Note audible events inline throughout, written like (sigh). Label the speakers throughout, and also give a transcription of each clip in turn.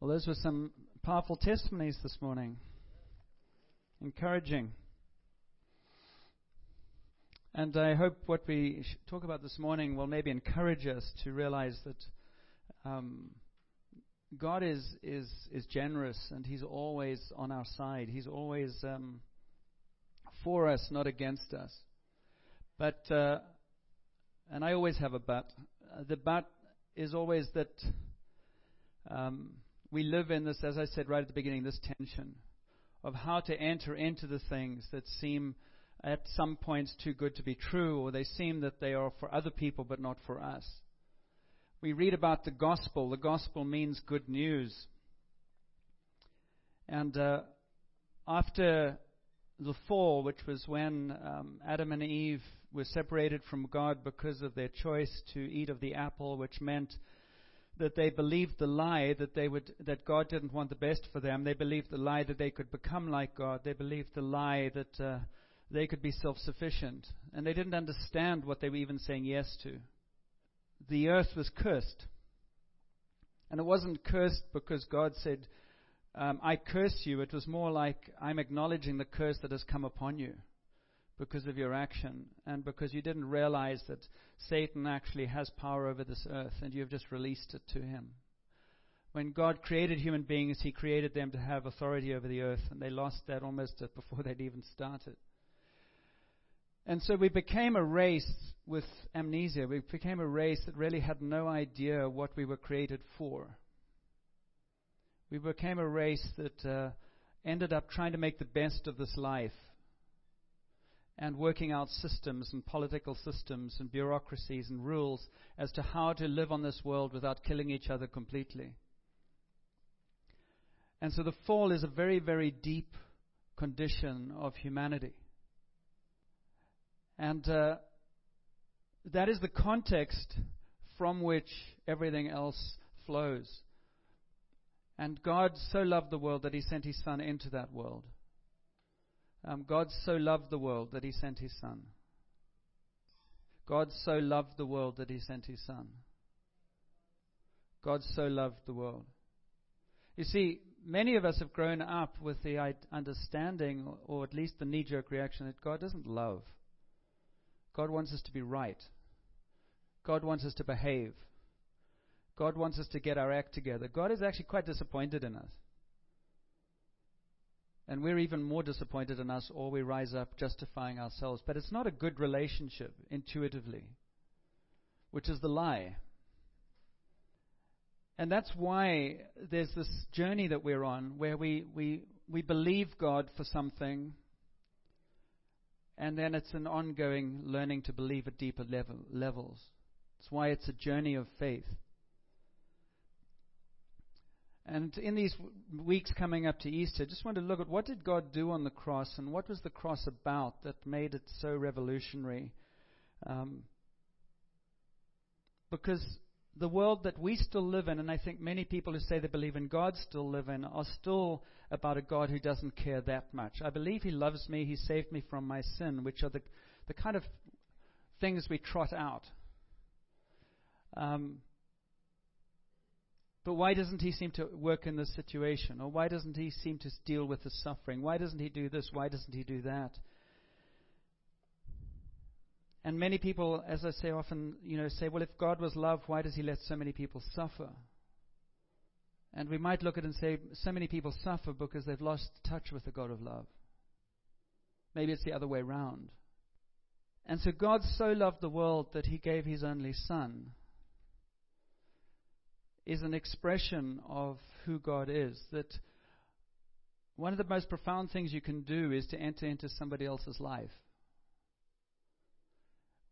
Speaker 1: Well, those were some powerful testimonies this morning. Encouraging. And I hope what we talk about this morning will maybe encourage us to realize that um, God is, is, is generous and He's always on our side. He's always um, for us, not against us. But, uh, and I always have a but. Uh, the but is always that um, we live in this, as I said right at the beginning, this tension of how to enter into the things that seem at some points too good to be true, or they seem that they are for other people but not for us. We read about the gospel. The gospel means good news. And uh, after the fall, which was when um, Adam and Eve were separated from God because of their choice to eat of the apple, which meant that they believed the lie that they would that God didn't want the best for them. They believed the lie that they could become like God. They believed the lie that uh, they could be self-sufficient, and they didn't understand what they were even saying yes to. The earth was cursed, and it wasn't cursed because God said, um, "I curse you." It was more like I'm acknowledging the curse that has come upon you because of your action and because you didn't realize that Satan actually has power over this earth and you've just released it to him. When God created human beings, He created them to have authority over the earth, and they lost that almost (laughs) before they'd even started. And so we became a race with amnesia. We became a race that really had no idea what we were created for. We became a race that uh, ended up trying to make the best of this life and working out systems and political systems and bureaucracies and rules as to how to live on this world without killing each other completely. And so the fall is a very, very deep condition of humanity. And uh, that is the context from which everything else flows. And God so loved the world that He sent His Son into that world. Um, God so loved the world that he sent his son. God so loved the world that he sent his son. God so loved the world. You see, many of us have grown up with the understanding, or at least the knee jerk reaction, that God doesn't love. God wants us to be right. God wants us to behave. God wants us to get our act together. God is actually quite disappointed in us. And we're even more disappointed in us, or we rise up justifying ourselves. But it's not a good relationship intuitively, which is the lie. And that's why there's this journey that we're on where we, we, we believe God for something, and then it's an ongoing learning to believe at deeper level, levels. It's why it's a journey of faith. And in these weeks coming up to Easter, I just want to look at what did God do on the cross and what was the cross about that made it so revolutionary. Um, because the world that we still live in, and I think many people who say they believe in God still live in, are still about a God who doesn't care that much. I believe He loves me, He saved me from my sin, which are the, the kind of things we trot out. Um, but why doesn't he seem to work in this situation? Or why doesn't he seem to deal with the suffering? Why doesn't he do this? Why doesn't he do that? And many people, as I say often, you know, say, well, if God was love, why does he let so many people suffer? And we might look at it and say, so many people suffer because they've lost touch with the God of love. Maybe it's the other way round. And so God so loved the world that he gave his only son is an expression of who God is. That one of the most profound things you can do is to enter into somebody else's life.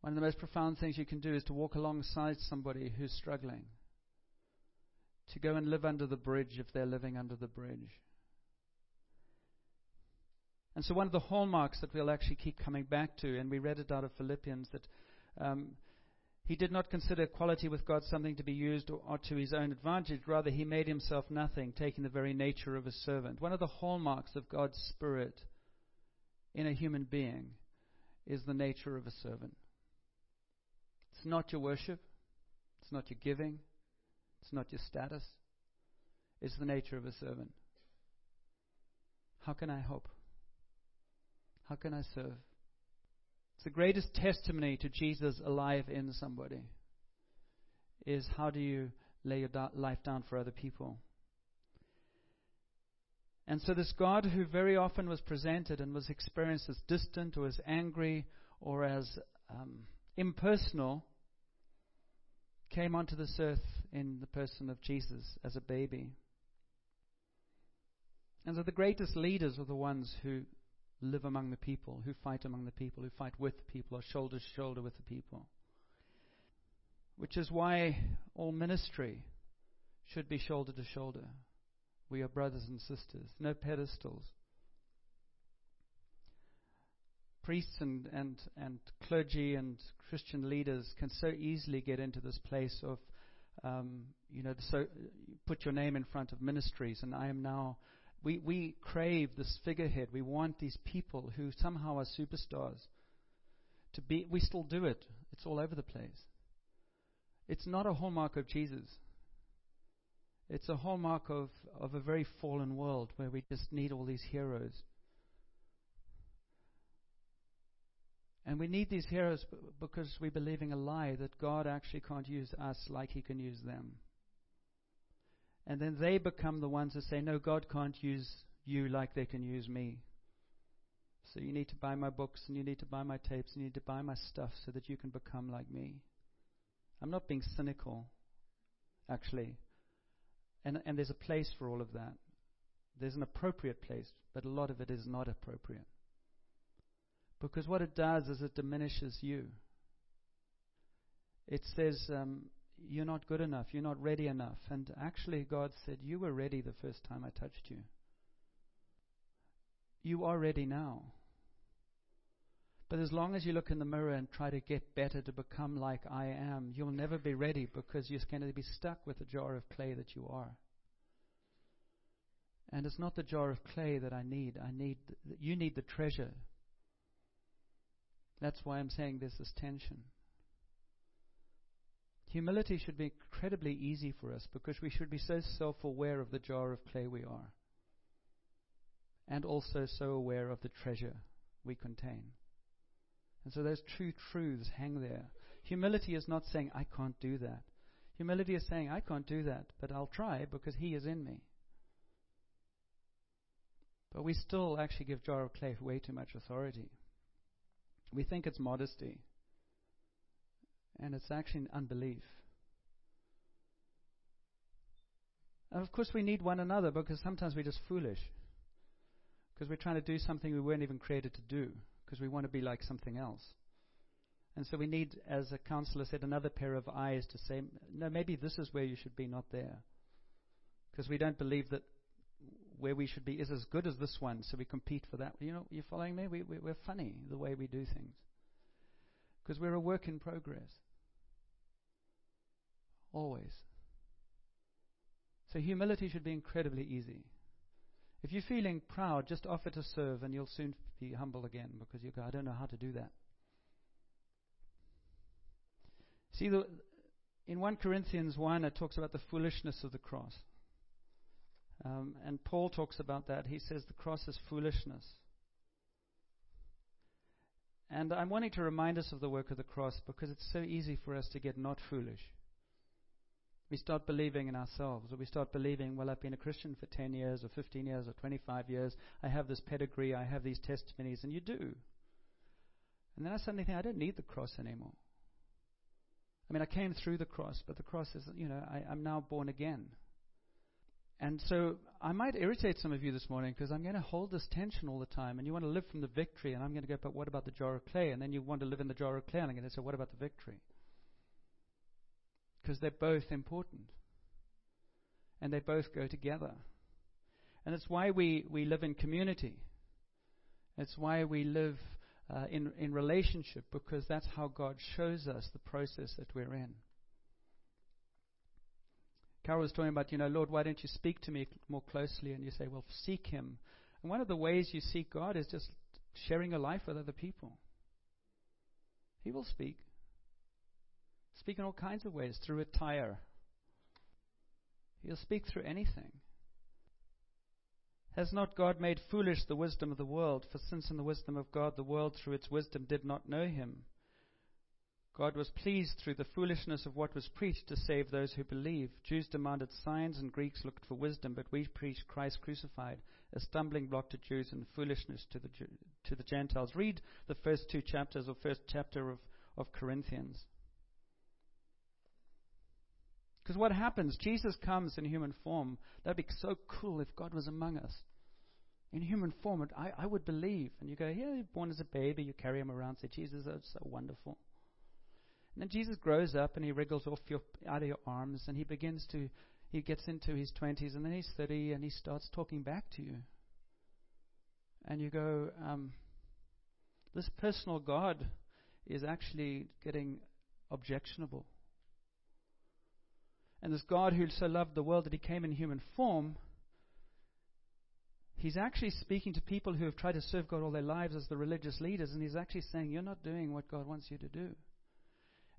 Speaker 1: One of the most profound things you can do is to walk alongside somebody who's struggling. To go and live under the bridge if they're living under the bridge. And so, one of the hallmarks that we'll actually keep coming back to, and we read it out of Philippians, that um, he did not consider equality with God something to be used or, to his own advantage. Rather, he made himself nothing, taking the very nature of a servant. One of the hallmarks of God's Spirit in a human being is the nature of a servant. It's not your worship, it's not your giving, it's not your status. it's the nature of a servant. How can I help? How can I serve? It's the greatest testimony to Jesus alive in somebody is how do you lay your life down for other people? And so, this God who very often was presented and was experienced as distant or as angry or as um, impersonal came onto this earth in the person of Jesus as a baby. And so, the greatest leaders are the ones who live among the people, who fight among the people, who fight with the people, are shoulder to shoulder with the people. Which is why all ministry should be shoulder to shoulder. We are brothers and sisters, no pedestals. Priests and, and, and clergy and Christian leaders can so easily get into this place of, um, you know, so put your name in front of ministries, and I am now. We, we crave this figurehead. We want these people who somehow are superstars to be. We still do it. It's all over the place. It's not a hallmark of Jesus. It's a hallmark of, of a very fallen world where we just need all these heroes. And we need these heroes because we're believing a lie that God actually can't use us like He can use them. And then they become the ones that say, No, God can't use you like they can use me. So you need to buy my books and you need to buy my tapes and you need to buy my stuff so that you can become like me. I'm not being cynical, actually. And, and there's a place for all of that. There's an appropriate place, but a lot of it is not appropriate. Because what it does is it diminishes you. It says, um, You're not good enough. You're not ready enough. And actually, God said, You were ready the first time I touched you. You are ready now. But as long as you look in the mirror and try to get better to become like I am, you'll never be ready because you're going to be stuck with the jar of clay that you are. And it's not the jar of clay that I need. I need you need the treasure. That's why I'm saying there's this tension. Humility should be incredibly easy for us because we should be so self aware of the jar of clay we are, and also so aware of the treasure we contain. And so those two truths hang there. Humility is not saying, I can't do that. Humility is saying, I can't do that, but I'll try because He is in me. But we still actually give jar of clay way too much authority. We think it's modesty, and it's actually unbelief. And of course, we need one another because sometimes we're just foolish. Because we're trying to do something we weren't even created to do because we want to be like something else. And so we need, as a counselor said, another pair of eyes to say, no, maybe this is where you should be, not there. Because we don't believe that where we should be is as good as this one, so we compete for that. You know, you're following me? We, we, we're funny the way we do things. Because we're a work in progress. Always. So humility should be incredibly easy. If you're feeling proud, just offer to serve and you'll soon be humble again because you go, I don't know how to do that. See, the, in 1 Corinthians 1, it talks about the foolishness of the cross. Um, and Paul talks about that. He says the cross is foolishness. And I'm wanting to remind us of the work of the cross because it's so easy for us to get not foolish. We start believing in ourselves, or we start believing, well, I've been a Christian for 10 years, or 15 years, or 25 years. I have this pedigree, I have these testimonies, and you do. And then I suddenly think, I don't need the cross anymore. I mean, I came through the cross, but the cross is, you know, I, I'm now born again. And so I might irritate some of you this morning because I'm going to hold this tension all the time. And you want to live from the victory, and I'm going to go, but what about the jar of clay? And then you want to live in the jar of clay, and I'm going to say, what about the victory? Because they're both important. And they both go together. And it's why we, we live in community. It's why we live uh, in, in relationship, because that's how God shows us the process that we're in. Carol was talking about, you know, Lord, why don't you speak to me more closely? And you say, well, seek Him. And one of the ways you seek God is just sharing a life with other people. He will speak. Speak in all kinds of ways through a tire. He'll speak through anything. Has not God made foolish the wisdom of the world? For since in the wisdom of God the world through its wisdom did not know him, God was pleased through the foolishness of what was preached to save those who believe. Jews demanded signs and Greeks looked for wisdom, but we preach Christ crucified, a stumbling block to Jews and foolishness to the, to the Gentiles. Read the first two chapters or first chapter of, of Corinthians. Because what happens? Jesus comes in human form. That'd be so cool if God was among us. In human form, I, I would believe. And you go, yeah, you're born as a baby, you carry him around, say, Jesus, that's so wonderful. And then Jesus grows up and he wriggles off your, out of your arms and he begins to, he gets into his 20s and then he's 30 and he starts talking back to you. And you go, um, this personal God is actually getting objectionable. And this God who so loved the world that he came in human form, he's actually speaking to people who have tried to serve God all their lives as the religious leaders, and he's actually saying, You're not doing what God wants you to do.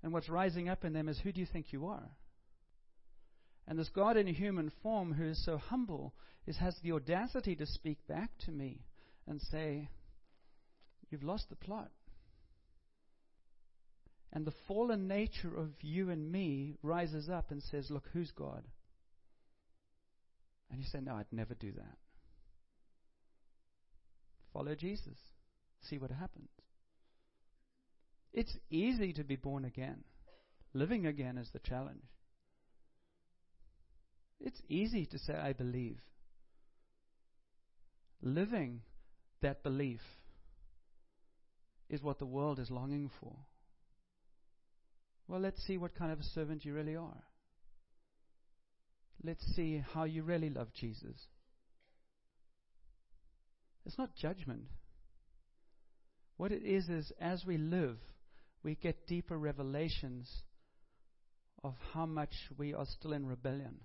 Speaker 1: And what's rising up in them is, Who do you think you are? And this God in human form who is so humble is, has the audacity to speak back to me and say, You've lost the plot. And the fallen nature of you and me rises up and says, Look, who's God? And you say, No, I'd never do that. Follow Jesus. See what happens. It's easy to be born again. Living again is the challenge. It's easy to say, I believe. Living that belief is what the world is longing for. Well, let's see what kind of a servant you really are. Let's see how you really love Jesus. It's not judgment. What it is, is as we live, we get deeper revelations of how much we are still in rebellion.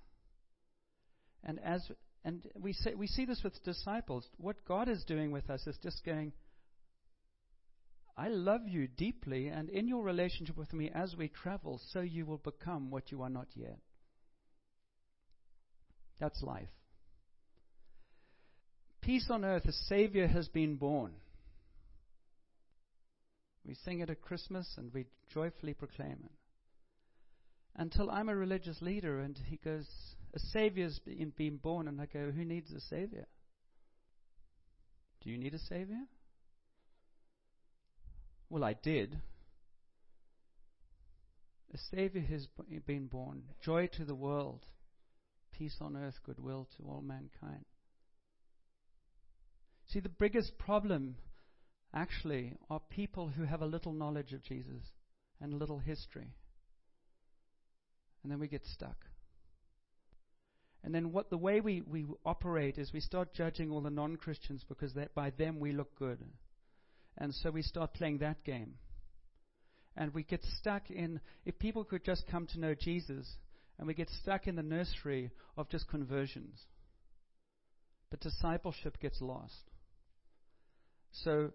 Speaker 1: And as and we say we see this with disciples. What God is doing with us is just going, I love you deeply, and in your relationship with me as we travel, so you will become what you are not yet. That's life. Peace on earth, a Savior has been born. We sing it at Christmas and we joyfully proclaim it. Until I'm a religious leader and he goes, A Savior's been born, and I go, Who needs a Savior? Do you need a Savior? Well, I did. A Savior has been born, joy to the world, peace on earth, goodwill to all mankind. See, the biggest problem actually are people who have a little knowledge of Jesus and a little history. And then we get stuck. And then what the way we, we operate is we start judging all the non Christians because by them we look good. And so we start playing that game. And we get stuck in, if people could just come to know Jesus, and we get stuck in the nursery of just conversions. But discipleship gets lost. So,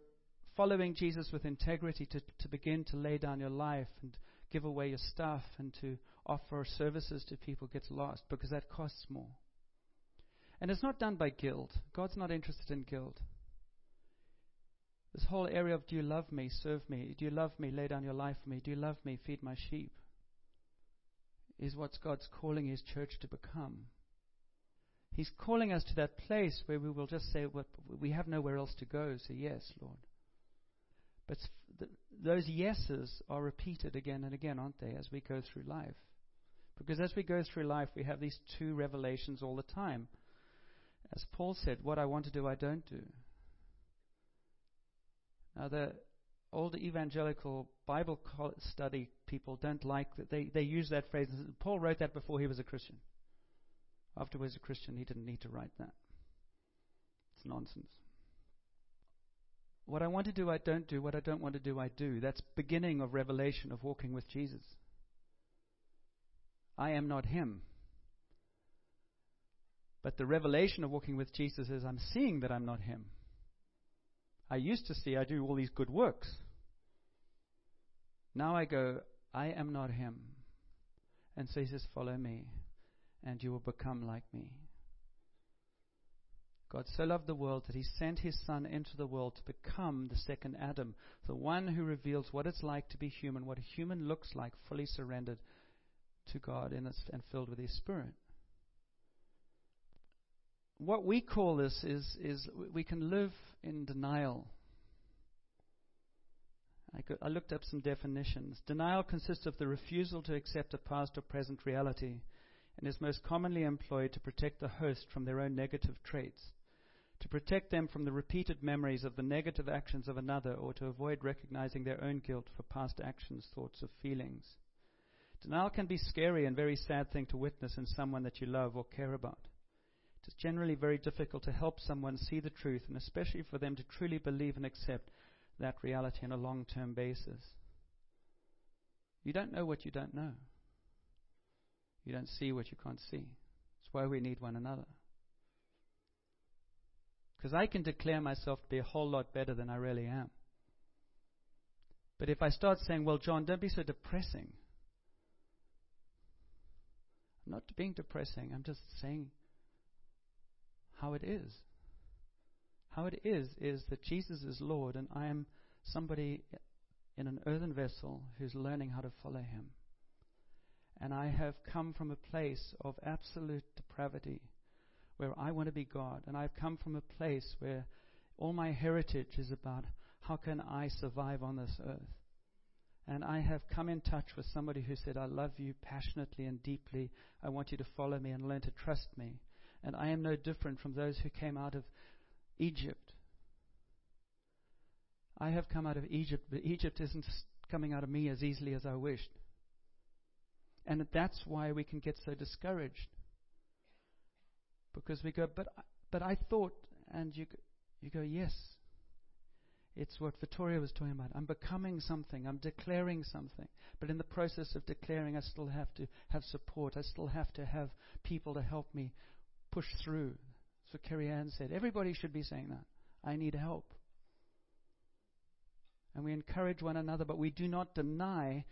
Speaker 1: following Jesus with integrity to, to begin to lay down your life and give away your stuff and to offer services to people gets lost because that costs more. And it's not done by guilt. God's not interested in guilt. This whole area of do you love me, serve me, do you love me, lay down your life for me, do you love me, feed my sheep, is what God's calling His church to become. He's calling us to that place where we will just say, well, we have nowhere else to go, so yes, Lord. But th- those yeses are repeated again and again, aren't they, as we go through life? Because as we go through life, we have these two revelations all the time. As Paul said, what I want to do, I don't do. Now, the old evangelical Bible study people don't like that. They, they use that phrase. Paul wrote that before he was a Christian. After he was a Christian, he didn't need to write that. It's nonsense. What I want to do, I don't do. What I don't want to do, I do. That's beginning of revelation of walking with Jesus. I am not him. But the revelation of walking with Jesus is I'm seeing that I'm not him. I used to see I do all these good works. Now I go, I am not him. And so he says, Follow me, and you will become like me. God so loved the world that he sent his Son into the world to become the second Adam, the one who reveals what it's like to be human, what a human looks like, fully surrendered to God and filled with his Spirit. What we call this is, is we can live in denial. I, I looked up some definitions. Denial consists of the refusal to accept a past or present reality and is most commonly employed to protect the host from their own negative traits to protect them from the repeated memories of the negative actions of another, or to avoid recognizing their own guilt for past actions, thoughts, or feelings. Denial can be scary and very sad thing to witness in someone that you love or care about. It is generally very difficult to help someone see the truth, and especially for them to truly believe and accept that reality on a long term basis. You don't know what you don't know. You don't see what you can't see. That's why we need one another. Because I can declare myself to be a whole lot better than I really am. But if I start saying, well, John, don't be so depressing. I'm not being depressing. I'm just saying how it is. How it is, is that Jesus is Lord and I am somebody in an earthen vessel who's learning how to follow him. And I have come from a place of absolute depravity where I want to be God. And I've come from a place where all my heritage is about how can I survive on this earth. And I have come in touch with somebody who said, I love you passionately and deeply. I want you to follow me and learn to trust me. And I am no different from those who came out of Egypt. I have come out of Egypt, but Egypt isn't coming out of me as easily as I wished. And that's why we can get so discouraged. Because we go, but, but I thought, and you, you go, yes. It's what Victoria was talking about. I'm becoming something. I'm declaring something. But in the process of declaring, I still have to have support. I still have to have people to help me push through. So Carrie Ann said, everybody should be saying that. I need help. And we encourage one another, but we do not deny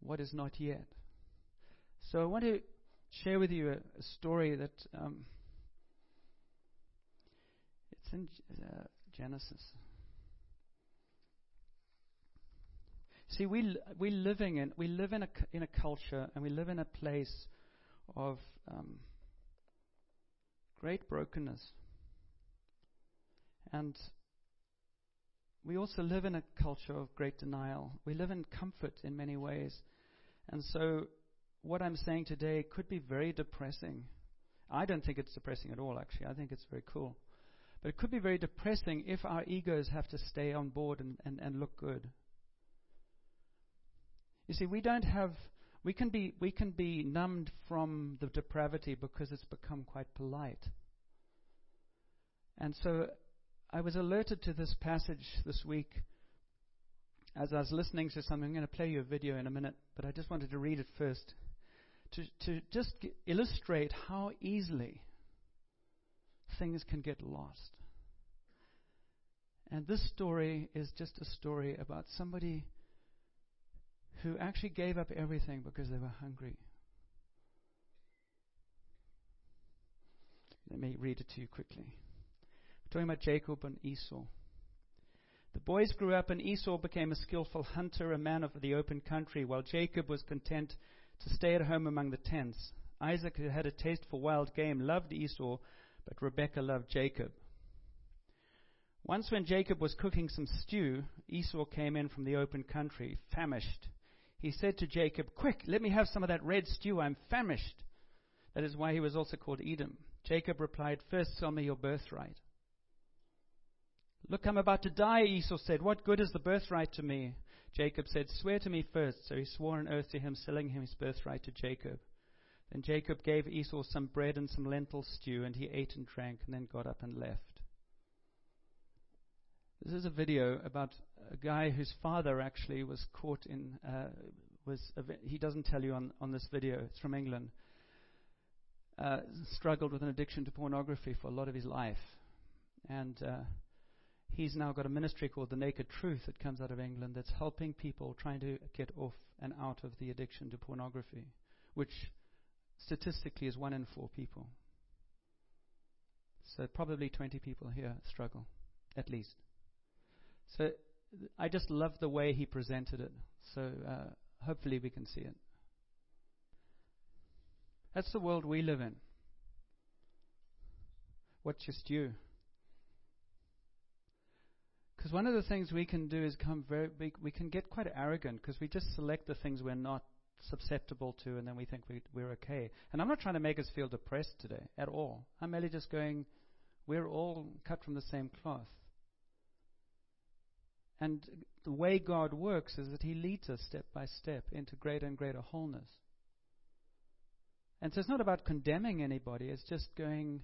Speaker 1: what is not yet. So I want to share with you a, a story that um, it's in uh, Genesis. See, we we living in we live in a in a culture and we live in a place of um, great brokenness, and we also live in a culture of great denial. We live in comfort in many ways, and so what I'm saying today could be very depressing. I don't think it's depressing at all, actually. I think it's very cool. But it could be very depressing if our egos have to stay on board and, and, and look good. You see, we don't have, we can, be, we can be numbed from the depravity because it's become quite polite. And so I was alerted to this passage this week as I was listening to something. I'm going to play you a video in a minute, but I just wanted to read it first to, to just illustrate how easily things can get lost. And this story is just a story about somebody who actually gave up everything because they were hungry. Let me read it to you quickly. We're talking about Jacob and Esau. The boys grew up, and Esau became a skillful hunter, a man of the open country, while Jacob was content to stay at home among the tents. Isaac, who had a taste for wild game, loved Esau, but Rebekah loved Jacob. Once, when Jacob was cooking some stew, Esau came in from the open country, famished. He said to Jacob, Quick, let me have some of that red stew. I'm famished. That is why he was also called Edom. Jacob replied, First sell me your birthright. Look, I'm about to die, Esau said. What good is the birthright to me? Jacob said, Swear to me first. So he swore an oath to him, selling him his birthright to Jacob. Then Jacob gave Esau some bread and some lentil stew, and he ate and drank, and then got up and left. This is a video about a guy whose father actually was caught in. Uh, was he doesn't tell you on, on this video. It's from England. Uh, struggled with an addiction to pornography for a lot of his life, and uh, he's now got a ministry called The Naked Truth that comes out of England that's helping people trying to get off and out of the addiction to pornography, which statistically is one in four people. So probably 20 people here struggle, at least. So I just love the way he presented it. So uh, hopefully we can see it. That's the world we live in. What's your stew? Because one of the things we can do is come very big. We can get quite arrogant because we just select the things we're not susceptible to, and then we think we, we're okay. And I'm not trying to make us feel depressed today at all. I'm merely just going, we're all cut from the same cloth. And the way God works is that He leads us step by step into greater and greater wholeness. And so it's not about condemning anybody, it's just going,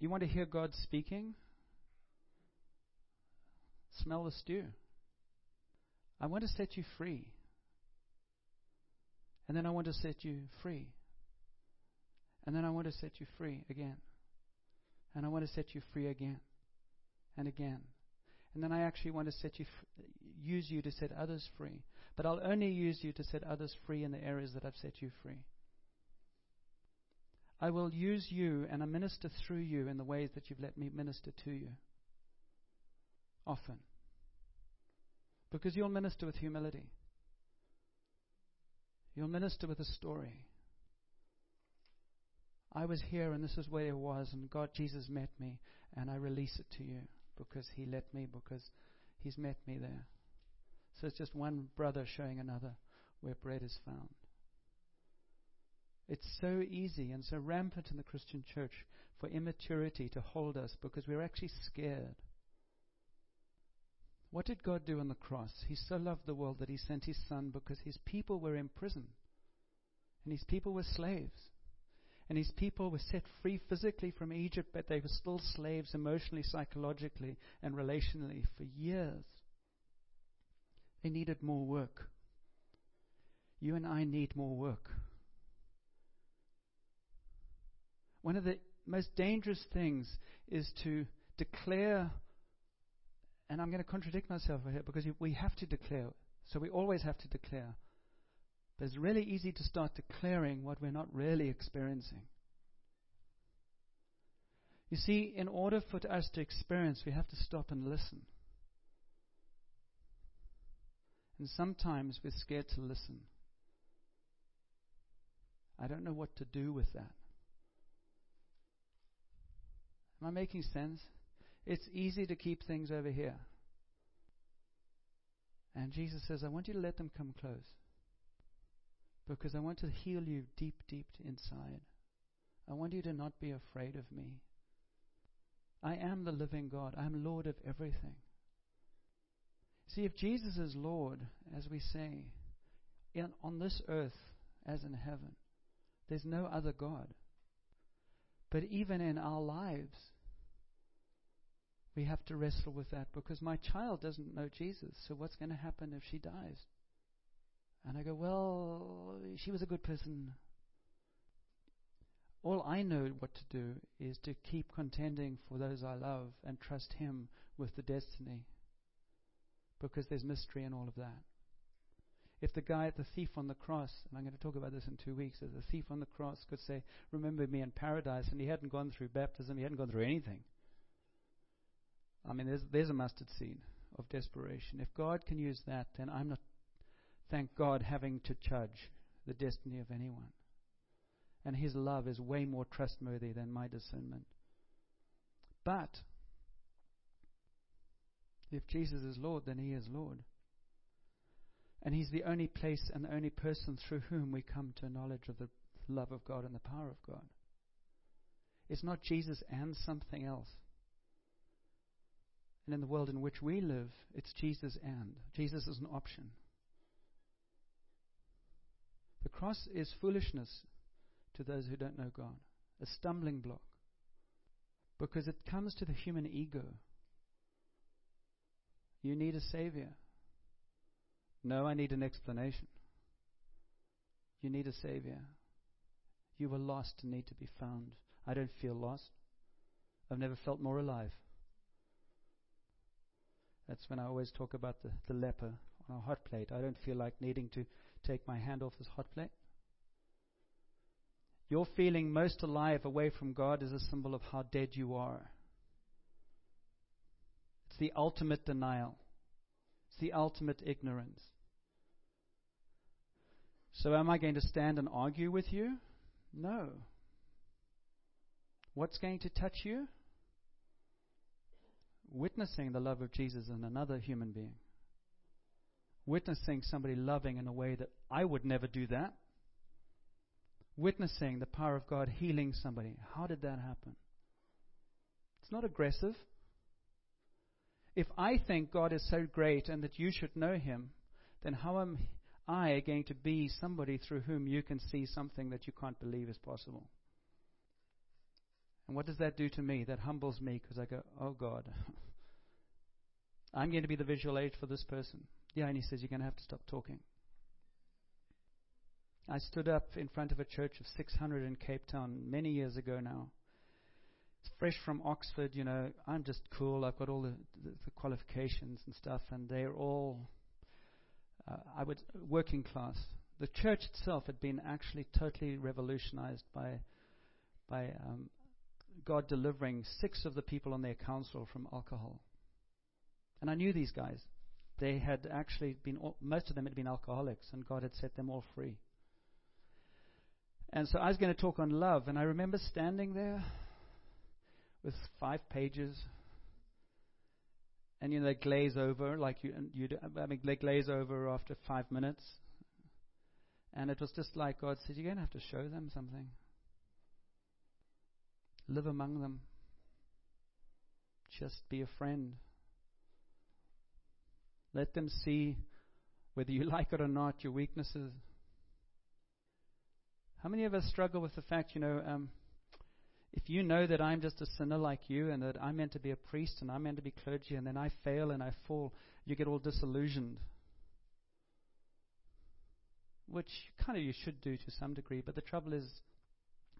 Speaker 1: you want to hear God speaking? Smell the stew. I want to set you free. And then I want to set you free. And then I want to set you free again. And I want to set you free again and again. And then I actually want to set you, use you to set others free. But I'll only use you to set others free in the areas that I've set you free. I will use you and I minister through you in the ways that you've let me minister to you. Often. Because you'll minister with humility. You'll minister with a story. I was here and this is where it was, and God, Jesus met me, and I release it to you because He let me, because He's met me there. So it's just one brother showing another where bread is found. It's so easy and so rampant in the Christian church for immaturity to hold us because we're actually scared. What did God do on the cross? He so loved the world that He sent His Son because His people were in prison and His people were slaves. And His people were set free physically from Egypt, but they were still slaves emotionally, psychologically, and relationally for years. They needed more work. You and I need more work. One of the most dangerous things is to declare, and I'm going to contradict myself here because we have to declare, so we always have to declare. But it's really easy to start declaring what we're not really experiencing. You see, in order for us to experience, we have to stop and listen. And sometimes we're scared to listen. I don't know what to do with that. Am I making sense? It's easy to keep things over here. And Jesus says, I want you to let them come close. Because I want to heal you deep, deep inside. I want you to not be afraid of me. I am the living God. I'm Lord of everything. See, if Jesus is Lord, as we say, in, on this earth as in heaven, there's no other God. But even in our lives, we have to wrestle with that because my child doesn't know Jesus. So what's going to happen if she dies? And I go, well, she was a good person. All I know what to do is to keep contending for those I love and trust Him with the destiny. Because there's mystery in all of that. If the guy, at the thief on the cross, and I'm going to talk about this in two weeks, if the thief on the cross could say, Remember me in paradise, and he hadn't gone through baptism, he hadn't gone through anything. I mean, there's, there's a mustard seed of desperation. If God can use that, then I'm not thank God, having to judge the destiny of anyone. And His love is way more trustworthy than my discernment. But if Jesus is Lord, then He is Lord. And He's the only place and the only person through whom we come to a knowledge of the love of God and the power of God. It's not Jesus and something else. And in the world in which we live, it's Jesus and. Jesus is an option. The cross is foolishness to those who don't know God, a stumbling block, because it comes to the human ego. You need a Savior. No, I need an explanation. You need a Savior. You were lost and need to be found. I don't feel lost. I've never felt more alive. That's when I always talk about the, the leper on a hot plate. I don't feel like needing to take my hand off this hot plate. you're feeling most alive away from God is a symbol of how dead you are. It's the ultimate denial, it's the ultimate ignorance. So, am I going to stand and argue with you? No. What's going to touch you? Witnessing the love of Jesus in another human being. Witnessing somebody loving in a way that I would never do that. Witnessing the power of God healing somebody. How did that happen? It's not aggressive. If I think God is so great and that you should know Him, then how am I going to be somebody through whom you can see something that you can't believe is possible? And what does that do to me? That humbles me because I go, oh God, (laughs) I'm going to be the visual aid for this person. Yeah, and he says, you're going to have to stop talking. I stood up in front of a church of 600 in Cape Town many years ago now. Fresh from Oxford, you know. I'm just cool. I've got all the, the, the qualifications and stuff, and they're all, uh, I would, working class. The church itself had been actually totally revolutionized by, by um, God delivering six of the people on their council from alcohol. And I knew these guys. They had actually been, most of them had been alcoholics, and God had set them all free. And so I was going to talk on love, and I remember standing there with five pages, and you know they glaze over like you, you I mean they glaze over after five minutes, and it was just like God said, "You're going to have to show them something." Live among them. Just be a friend. Let them see, whether you (laughs) like it or not, your weaknesses. How many of us struggle with the fact, you know, um, if you know that I'm just a sinner like you and that I'm meant to be a priest and I'm meant to be clergy and then I fail and I fall, you get all disillusioned. Which kind of you should do to some degree, but the trouble is,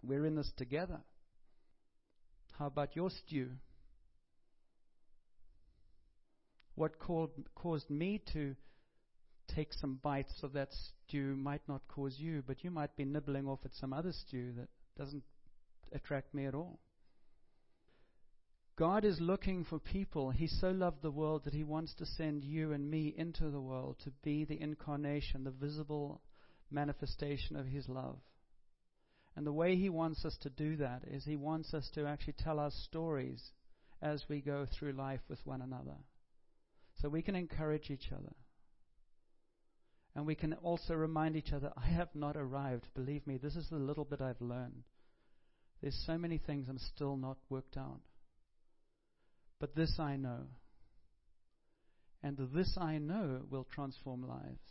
Speaker 1: we're in this together. How about your stew? What called, caused me to take some bites of that stew might not cause you, but you might be nibbling off at some other stew that doesn't attract me at all. God is looking for people. He so loved the world that He wants to send you and me into the world to be the incarnation, the visible manifestation of His love. And the way He wants us to do that is He wants us to actually tell our stories as we go through life with one another. So we can encourage each other. And we can also remind each other, I have not arrived. Believe me, this is the little bit I've learned. There's so many things I'm still not worked out. But this I know. And this I know will transform lives.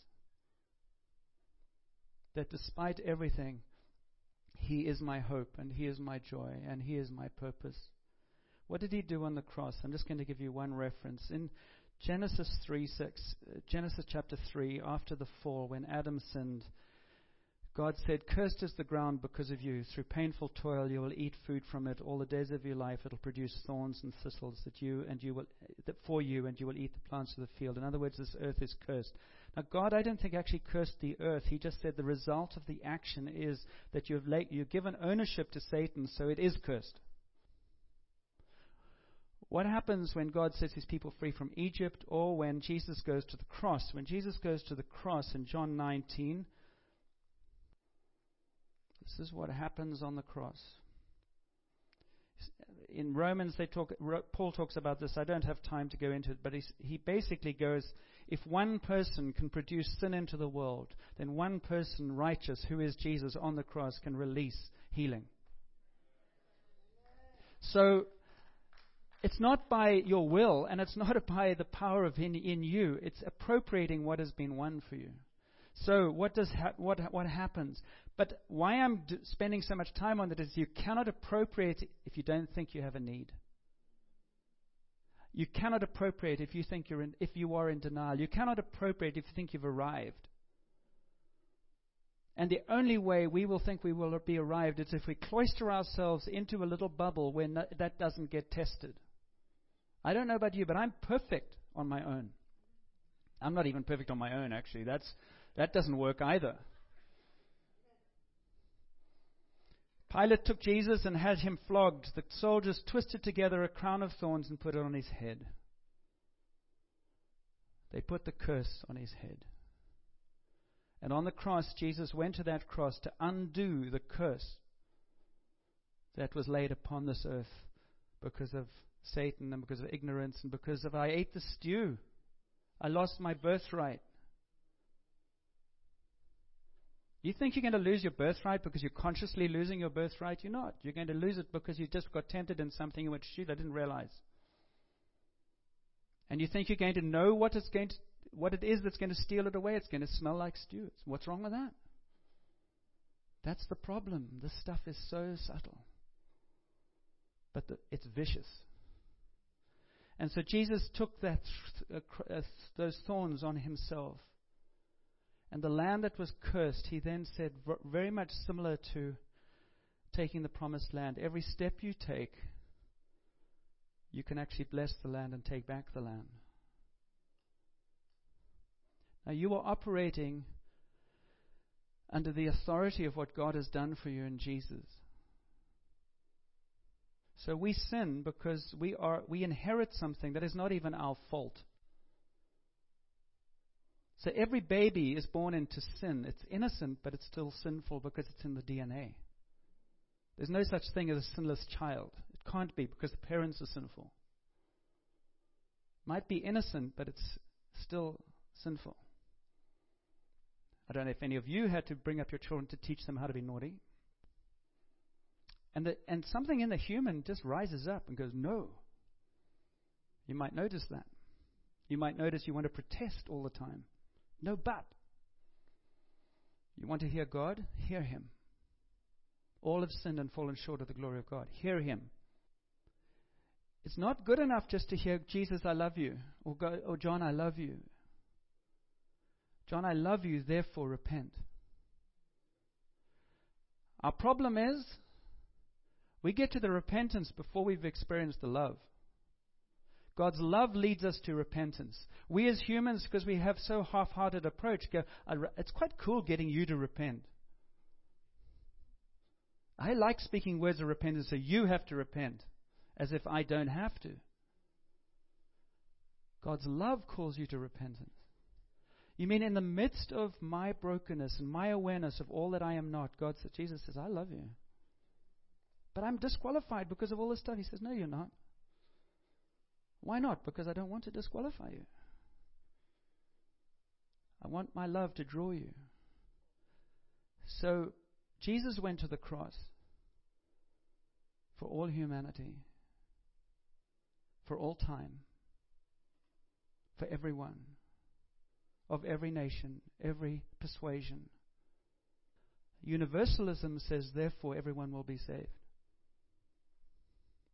Speaker 1: That despite everything, he is my hope, and He is my joy, and He is my purpose. What did He do on the cross? I'm just going to give you one reference. In Genesis 3 6, uh, Genesis chapter 3, after the fall, when Adam sinned, God said, Cursed is the ground because of you. Through painful toil you will eat food from it. All the days of your life it will produce thorns and thistles that you and you will that for you and you will eat the plants of the field. In other words, this earth is cursed. Now God I don't think actually cursed the earth. He just said the result of the action is that you've laid, you've given ownership to Satan, so it is cursed. What happens when God sets his people free from Egypt or when Jesus goes to the cross? When Jesus goes to the cross in John 19, this is what happens on the cross. In Romans, they talk, Paul talks about this. I don't have time to go into it, but he basically goes if one person can produce sin into the world, then one person righteous, who is Jesus on the cross, can release healing. So, it's not by your will and it's (laughs) not by the power of in, in you. It's appropriating what has been won for you. So what does ha- what what happens? But why I'm d- spending so much time on it is you cannot appropriate if you don't think you have a need. You cannot appropriate if you think you're in, if you are in denial. You cannot appropriate if you think you've arrived. And the only way we will think we will be arrived is if we cloister ourselves into a little bubble where no, that doesn't get tested. I don't know about you, but I'm perfect on my own. I'm not even perfect on my own, actually. That's, that doesn't work either. Pilate took Jesus and had him flogged. The soldiers twisted together a crown of thorns and put it on his head. They put the curse on his head. And on the cross, Jesus went to that cross to undo the curse that was laid upon this earth because of Satan and because of ignorance and because of I ate the stew. I lost my birthright. You think you're going to lose your birthright because you're consciously losing your birthright? You're not. You're going to lose it because you just got tempted in something which shoot, I didn't realize. And you think you're going to know what it's going to, what it is that's going to steal it away. It's going to smell like stew. What's wrong with that? That's the problem. This stuff is so subtle, but the, it's vicious. And so Jesus took that, uh, uh, those thorns on himself and the land that was cursed, he then said, very much similar to taking the promised land. Every step you take, you can actually bless the land and take back the land. Now, you are operating under the authority of what God has done for you in Jesus. So we sin because we are we inherit something that is not even our fault. So every baby is born into sin. It's innocent, but it's still sinful because it's in the DNA. There's no such thing as a sinless child. It can't be because the parents are sinful. Might be innocent, but it's still sinful. I don't know if any of you had to bring up your children to teach them how to be naughty. And, the, and something in the human just rises up and goes, no. You might notice that. You might notice you want to protest all the time. No but. You want to hear God? Hear Him. All have sinned and fallen short of the glory of God. Hear Him. It's not good enough just to hear, Jesus, I love you, or, go, or John, I love you. John, I love you, therefore repent. Our problem is we get to the repentance before we've experienced the love. God's love leads us to repentance. We as humans, because we have so half-hearted approach, go, it's quite cool getting you to repent. I like speaking words of repentance, so you have to repent, as if I don't have to. God's love calls you to repentance. You mean in the midst of my brokenness and my awareness of all that I am not, God says, Jesus says, I love you. But I'm disqualified because of all this stuff. He says, No, you're not. Why not? Because I don't want to disqualify you. I want my love to draw you. So, Jesus went to the cross for all humanity, for all time, for everyone, of every nation, every persuasion. Universalism says, therefore, everyone will be saved.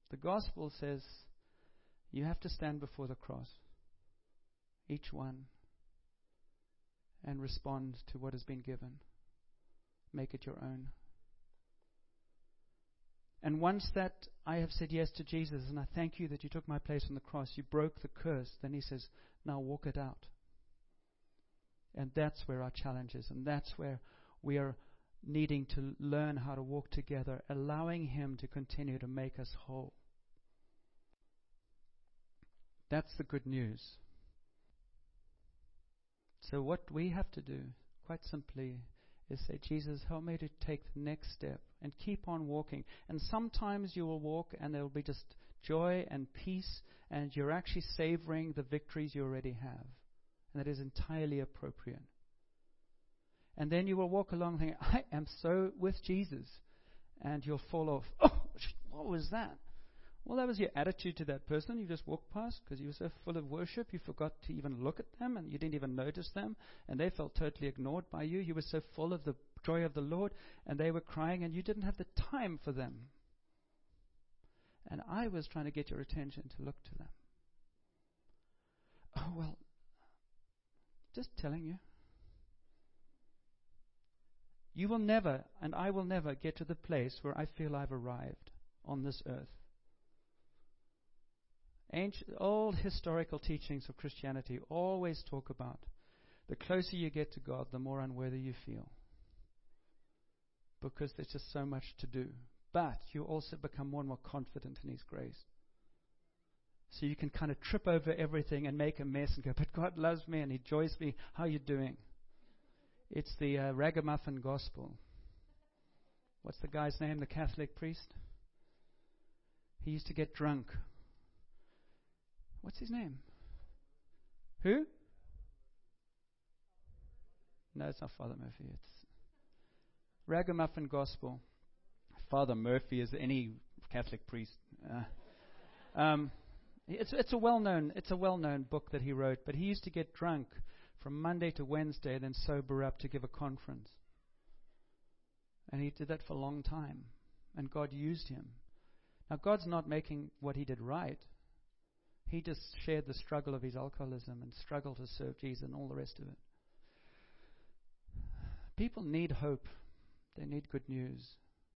Speaker 1: The gospel says, you have to stand before the cross, each one, and respond to what has been given. Make it your own. And once that I have said yes to Jesus, and I thank you that you took my place on the cross, you broke the curse, then he says, now walk it out. And that's where our challenge is, and that's where we are needing to learn how to walk together, allowing him to continue to make us whole. That's the good news. So, what we have to do, quite simply, is say, Jesus, help me to take the next step and keep on walking. And sometimes you will walk and there will be just joy and peace, and you're actually savoring the victories you already have. And that is entirely appropriate. And then you will walk along thinking, I am so with Jesus. And you'll fall off. (laughs) Oh, what was that? Well, that was your attitude to that person you just walked past because you were so full of worship you forgot to even look at them and you didn't even notice them and they felt totally ignored by you. You were so full of the joy of the Lord and they were crying and you didn't have the time for them. And I was trying to get your attention to look to them. Oh, well, just telling you. You will never, and I will never, get to the place where I feel I've arrived on this earth. Ancient, old historical teachings of Christianity always talk about the closer you get to God, the more unworthy you feel. Because there's just so much to do. but you also become more and more confident in His grace. So you can kind of trip over everything and make a mess and go, but God loves me and He joys me. How are you doing? It's the uh, ragamuffin gospel. What's the guy's name, the Catholic priest? He used to get drunk. What's his name? Who? No, it's not Father Murphy. It's Ragamuffin Gospel. Father Murphy is any Catholic priest. Uh, um, it's it's a well known it's a well known book that he wrote. But he used to get drunk from Monday to Wednesday, then sober up to give a conference. And he did that for a long time, and God used him. Now God's not making what he did right. He just shared the struggle of his alcoholism and struggle to serve Jesus and all the rest of it. People need hope. They need good news.